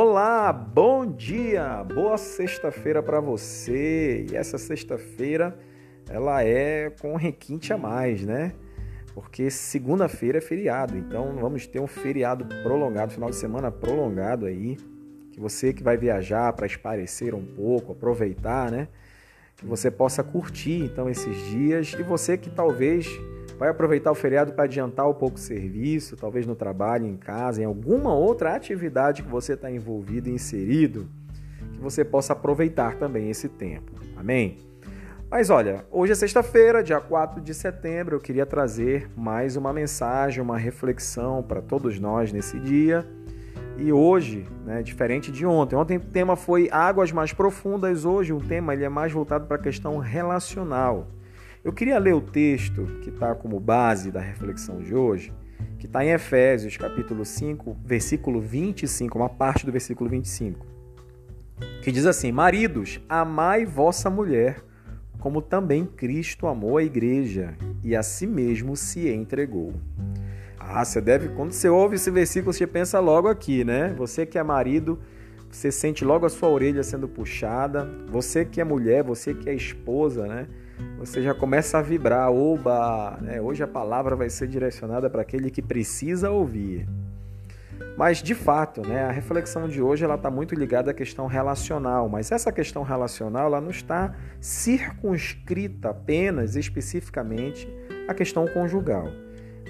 Olá, bom dia, boa sexta-feira para você. E essa sexta-feira ela é com requinte a mais, né? Porque segunda-feira é feriado, então vamos ter um feriado prolongado, final de semana prolongado aí. Que você que vai viajar para esparecer um pouco, aproveitar, né? Que você possa curtir então esses dias e você que talvez Vai aproveitar o feriado para adiantar um pouco o serviço, talvez no trabalho, em casa, em alguma outra atividade que você está envolvido e inserido, que você possa aproveitar também esse tempo. Amém? Mas olha, hoje é sexta-feira, dia 4 de setembro, eu queria trazer mais uma mensagem, uma reflexão para todos nós nesse dia. E hoje, né, diferente de ontem, ontem o tema foi águas mais profundas, hoje o tema ele é mais voltado para a questão relacional. Eu queria ler o texto que está como base da reflexão de hoje, que está em Efésios, capítulo 5, versículo 25, uma parte do versículo 25, que diz assim: Maridos, amai vossa mulher, como também Cristo amou a igreja e a si mesmo se entregou. Ah, você deve, quando você ouve esse versículo, você pensa logo aqui, né? Você que é marido, você sente logo a sua orelha sendo puxada. Você que é mulher, você que é esposa, né? Você já começa a vibrar, oba, né? hoje a palavra vai ser direcionada para aquele que precisa ouvir. Mas de fato, né, a reflexão de hoje ela está muito ligada à questão relacional, mas essa questão relacional ela não está circunscrita apenas especificamente à questão conjugal.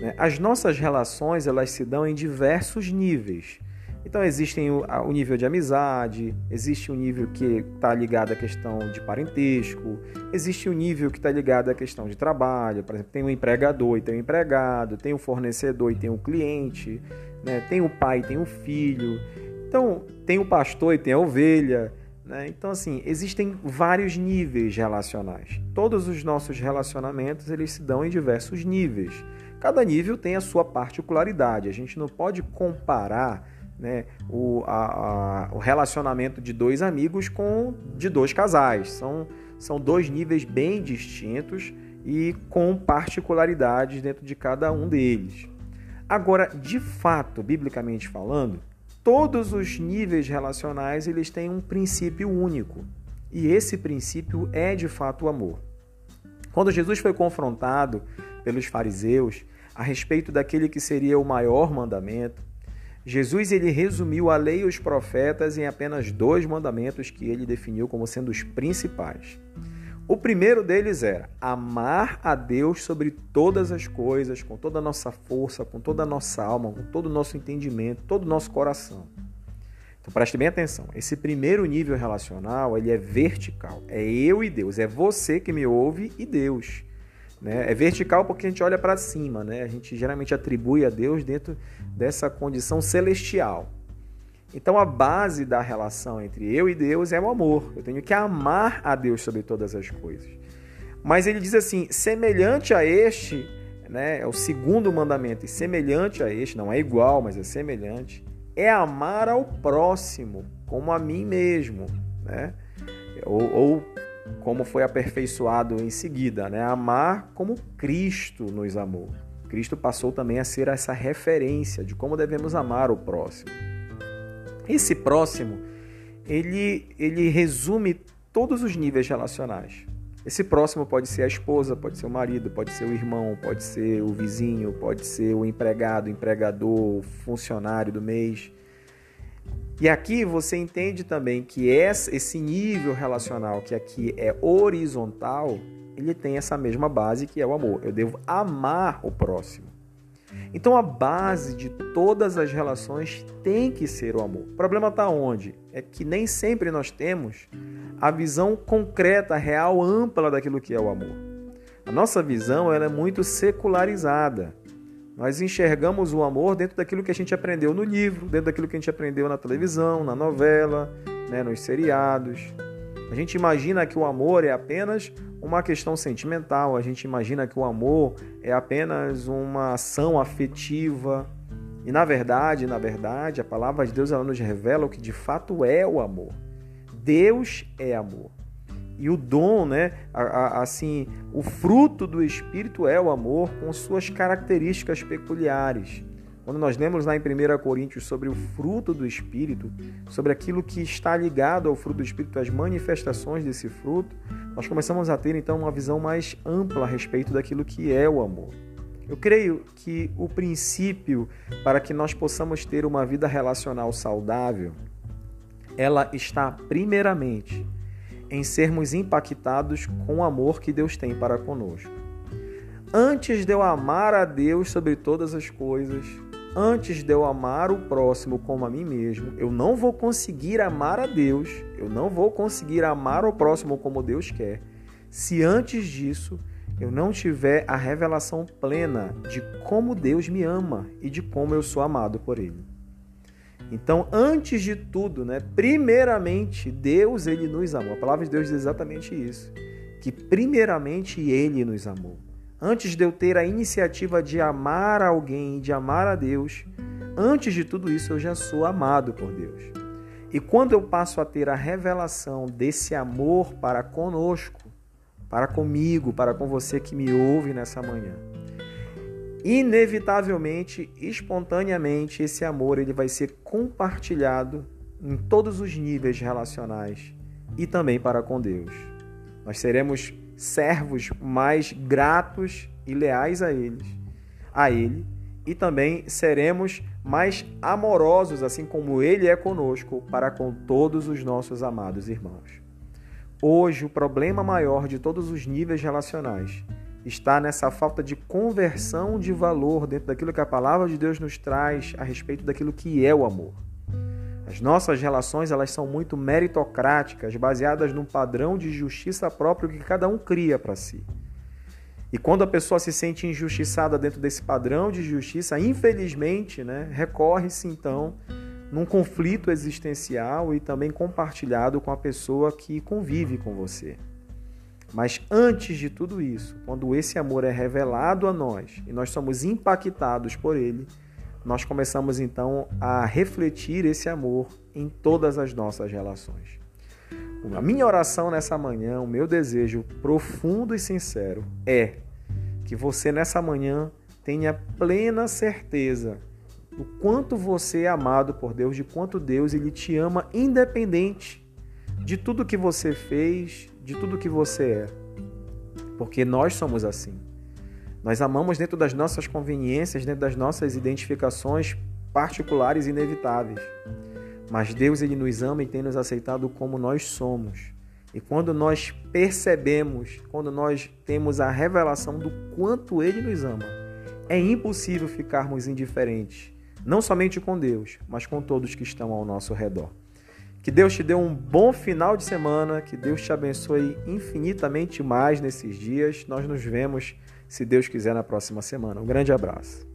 Né? As nossas relações elas se dão em diversos níveis. Então existem o, o nível de amizade, existe o nível que está ligado à questão de parentesco, existe o nível que está ligado à questão de trabalho, por exemplo, tem o empregador e tem o empregado, tem o fornecedor e tem o cliente, né? tem o pai e tem o filho, então tem o pastor e tem a ovelha. Né? Então, assim, existem vários níveis relacionais. Todos os nossos relacionamentos eles se dão em diversos níveis. Cada nível tem a sua particularidade. A gente não pode comparar né, o, a, a, o relacionamento de dois amigos com de dois casais. São, são dois níveis bem distintos e com particularidades dentro de cada um deles. Agora, de fato, biblicamente falando, todos os níveis relacionais eles têm um princípio único. E esse princípio é de fato o amor. Quando Jesus foi confrontado pelos fariseus a respeito daquele que seria o maior mandamento, Jesus ele resumiu a lei e os profetas em apenas dois mandamentos que ele definiu como sendo os principais. O primeiro deles era amar a Deus sobre todas as coisas, com toda a nossa força, com toda a nossa alma, com todo o nosso entendimento, todo o nosso coração. Então preste bem atenção. Esse primeiro nível relacional, ele é vertical. É eu e Deus, é você que me ouve e Deus. Né? É vertical porque a gente olha para cima, né? a gente geralmente atribui a Deus dentro dessa condição celestial. Então a base da relação entre eu e Deus é o amor. Eu tenho que amar a Deus sobre todas as coisas. Mas ele diz assim: semelhante a este, né, é o segundo mandamento, e semelhante a este, não é igual, mas é semelhante, é amar ao próximo como a mim mesmo. Né? Ou, ou como foi aperfeiçoado em seguida, né? Amar como Cristo nos amou. Cristo passou também a ser essa referência de como devemos amar o próximo. Esse próximo, ele, ele resume todos os níveis relacionais. Esse próximo pode ser a esposa, pode ser o marido, pode ser o irmão, pode ser o vizinho, pode ser o empregado, empregador, funcionário do mês. E aqui você entende também que esse nível relacional, que aqui é horizontal, ele tem essa mesma base que é o amor. Eu devo amar o próximo. Então a base de todas as relações tem que ser o amor. O problema está onde? É que nem sempre nós temos a visão concreta, real, ampla daquilo que é o amor. A nossa visão ela é muito secularizada. Nós enxergamos o amor dentro daquilo que a gente aprendeu no livro, dentro daquilo que a gente aprendeu na televisão, na novela, né, nos seriados. A gente imagina que o amor é apenas uma questão sentimental, a gente imagina que o amor é apenas uma ação afetiva. E na verdade, na verdade, a palavra de Deus ela nos revela o que de fato é o amor. Deus é amor. E o dom, né, assim, o fruto do Espírito é o amor com suas características peculiares. Quando nós lemos lá em 1 Coríntios sobre o fruto do Espírito, sobre aquilo que está ligado ao fruto do Espírito, as manifestações desse fruto, nós começamos a ter então uma visão mais ampla a respeito daquilo que é o amor. Eu creio que o princípio para que nós possamos ter uma vida relacional saudável, ela está primeiramente em sermos impactados com o amor que Deus tem para conosco. Antes de eu amar a Deus sobre todas as coisas, antes de eu amar o próximo como a mim mesmo, eu não vou conseguir amar a Deus, eu não vou conseguir amar o próximo como Deus quer, se antes disso eu não tiver a revelação plena de como Deus me ama e de como eu sou amado por Ele. Então, antes de tudo, né, primeiramente, Deus ele nos amou. A palavra de Deus diz exatamente isso, que primeiramente ele nos amou. Antes de eu ter a iniciativa de amar alguém, de amar a Deus, antes de tudo isso eu já sou amado por Deus. E quando eu passo a ter a revelação desse amor para conosco, para comigo, para com você que me ouve nessa manhã, inevitavelmente, espontaneamente, esse amor ele vai ser compartilhado em todos os níveis relacionais e também para com Deus. Nós seremos servos mais gratos e leais a eles, a ele, e também seremos mais amorosos, assim como ele é conosco, para com todos os nossos amados irmãos. Hoje, o problema maior de todos os níveis relacionais está nessa falta de conversão de valor dentro daquilo que a palavra de Deus nos traz a respeito daquilo que é o amor. As nossas relações elas são muito meritocráticas, baseadas num padrão de justiça próprio que cada um cria para si. E quando a pessoa se sente injustiçada dentro desse padrão de justiça, infelizmente, né, recorre-se então num conflito existencial e também compartilhado com a pessoa que convive com você. Mas antes de tudo isso, quando esse amor é revelado a nós e nós somos impactados por ele, nós começamos então a refletir esse amor em todas as nossas relações. A minha oração nessa manhã, o meu desejo profundo e sincero é que você nessa manhã tenha plena certeza do quanto você é amado por Deus, de quanto Deus ele te ama independente de tudo que você fez, de tudo que você é. Porque nós somos assim. Nós amamos dentro das nossas conveniências, dentro das nossas identificações particulares e inevitáveis. Mas Deus ele nos ama e tem nos aceitado como nós somos. E quando nós percebemos, quando nós temos a revelação do quanto ele nos ama, é impossível ficarmos indiferentes, não somente com Deus, mas com todos que estão ao nosso redor. Que Deus te dê um bom final de semana, que Deus te abençoe infinitamente mais nesses dias. Nós nos vemos, se Deus quiser, na próxima semana. Um grande abraço.